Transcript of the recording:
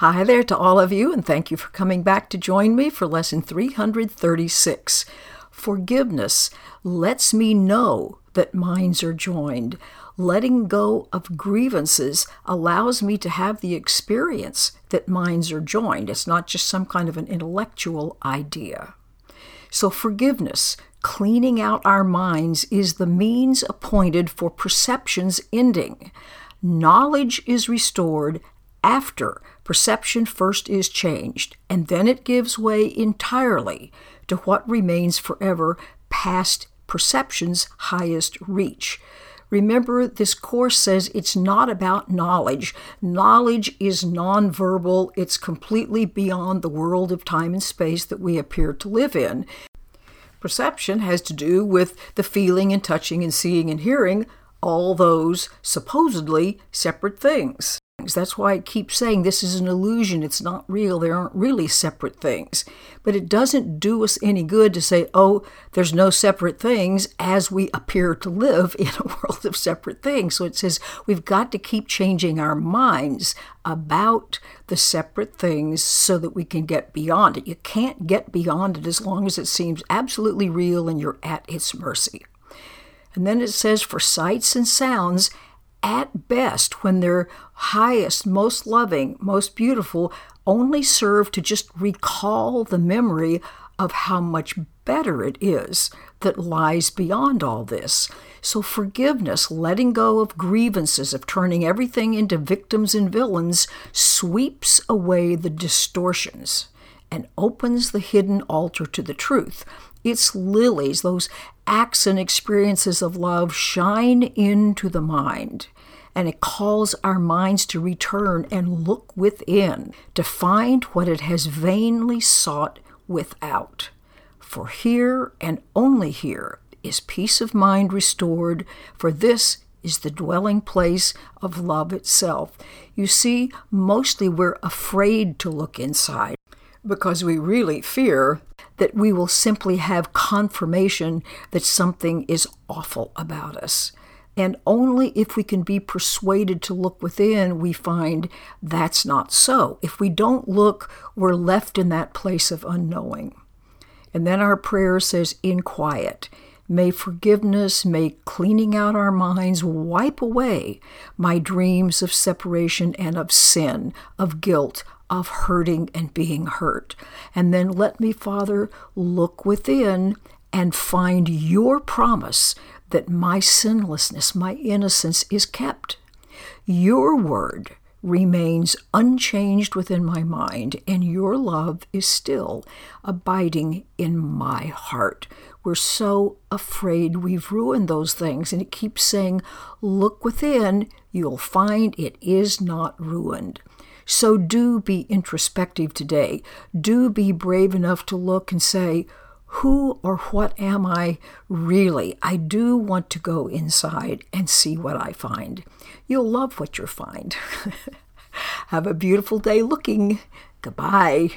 Hi there to all of you, and thank you for coming back to join me for lesson 336. Forgiveness lets me know that minds are joined. Letting go of grievances allows me to have the experience that minds are joined. It's not just some kind of an intellectual idea. So, forgiveness, cleaning out our minds, is the means appointed for perception's ending. Knowledge is restored after perception first is changed, and then it gives way entirely to what remains forever past perception's highest reach. Remember, this course says it's not about knowledge. Knowledge is nonverbal, it's completely beyond the world of time and space that we appear to live in. Perception has to do with the feeling and touching and seeing and hearing, all those supposedly separate things. That's why I keep saying this is an illusion. It's not real. There aren't really separate things. But it doesn't do us any good to say, oh, there's no separate things as we appear to live in a world of separate things. So it says we've got to keep changing our minds about the separate things so that we can get beyond it. You can't get beyond it as long as it seems absolutely real and you're at its mercy. And then it says, for sights and sounds, at best, when they're highest, most loving, most beautiful, only serve to just recall the memory of how much better it is that lies beyond all this. So, forgiveness, letting go of grievances, of turning everything into victims and villains, sweeps away the distortions and opens the hidden altar to the truth. Its lilies, those acts and experiences of love, shine into the mind. And it calls our minds to return and look within to find what it has vainly sought without. For here and only here is peace of mind restored, for this is the dwelling place of love itself. You see, mostly we're afraid to look inside because we really fear that we will simply have confirmation that something is awful about us. And only if we can be persuaded to look within, we find that's not so. If we don't look, we're left in that place of unknowing. And then our prayer says, in quiet. May forgiveness, may cleaning out our minds wipe away my dreams of separation and of sin, of guilt, of hurting and being hurt. And then let me, Father, look within and find your promise that my sinlessness, my innocence is kept. Your word remains unchanged within my mind, and your love is still abiding in my heart. We're so afraid we've ruined those things, and it keeps saying, Look within, you'll find it is not ruined. So do be introspective today. Do be brave enough to look and say, who or what am I really? I do want to go inside and see what I find. You'll love what you find. Have a beautiful day looking. Goodbye.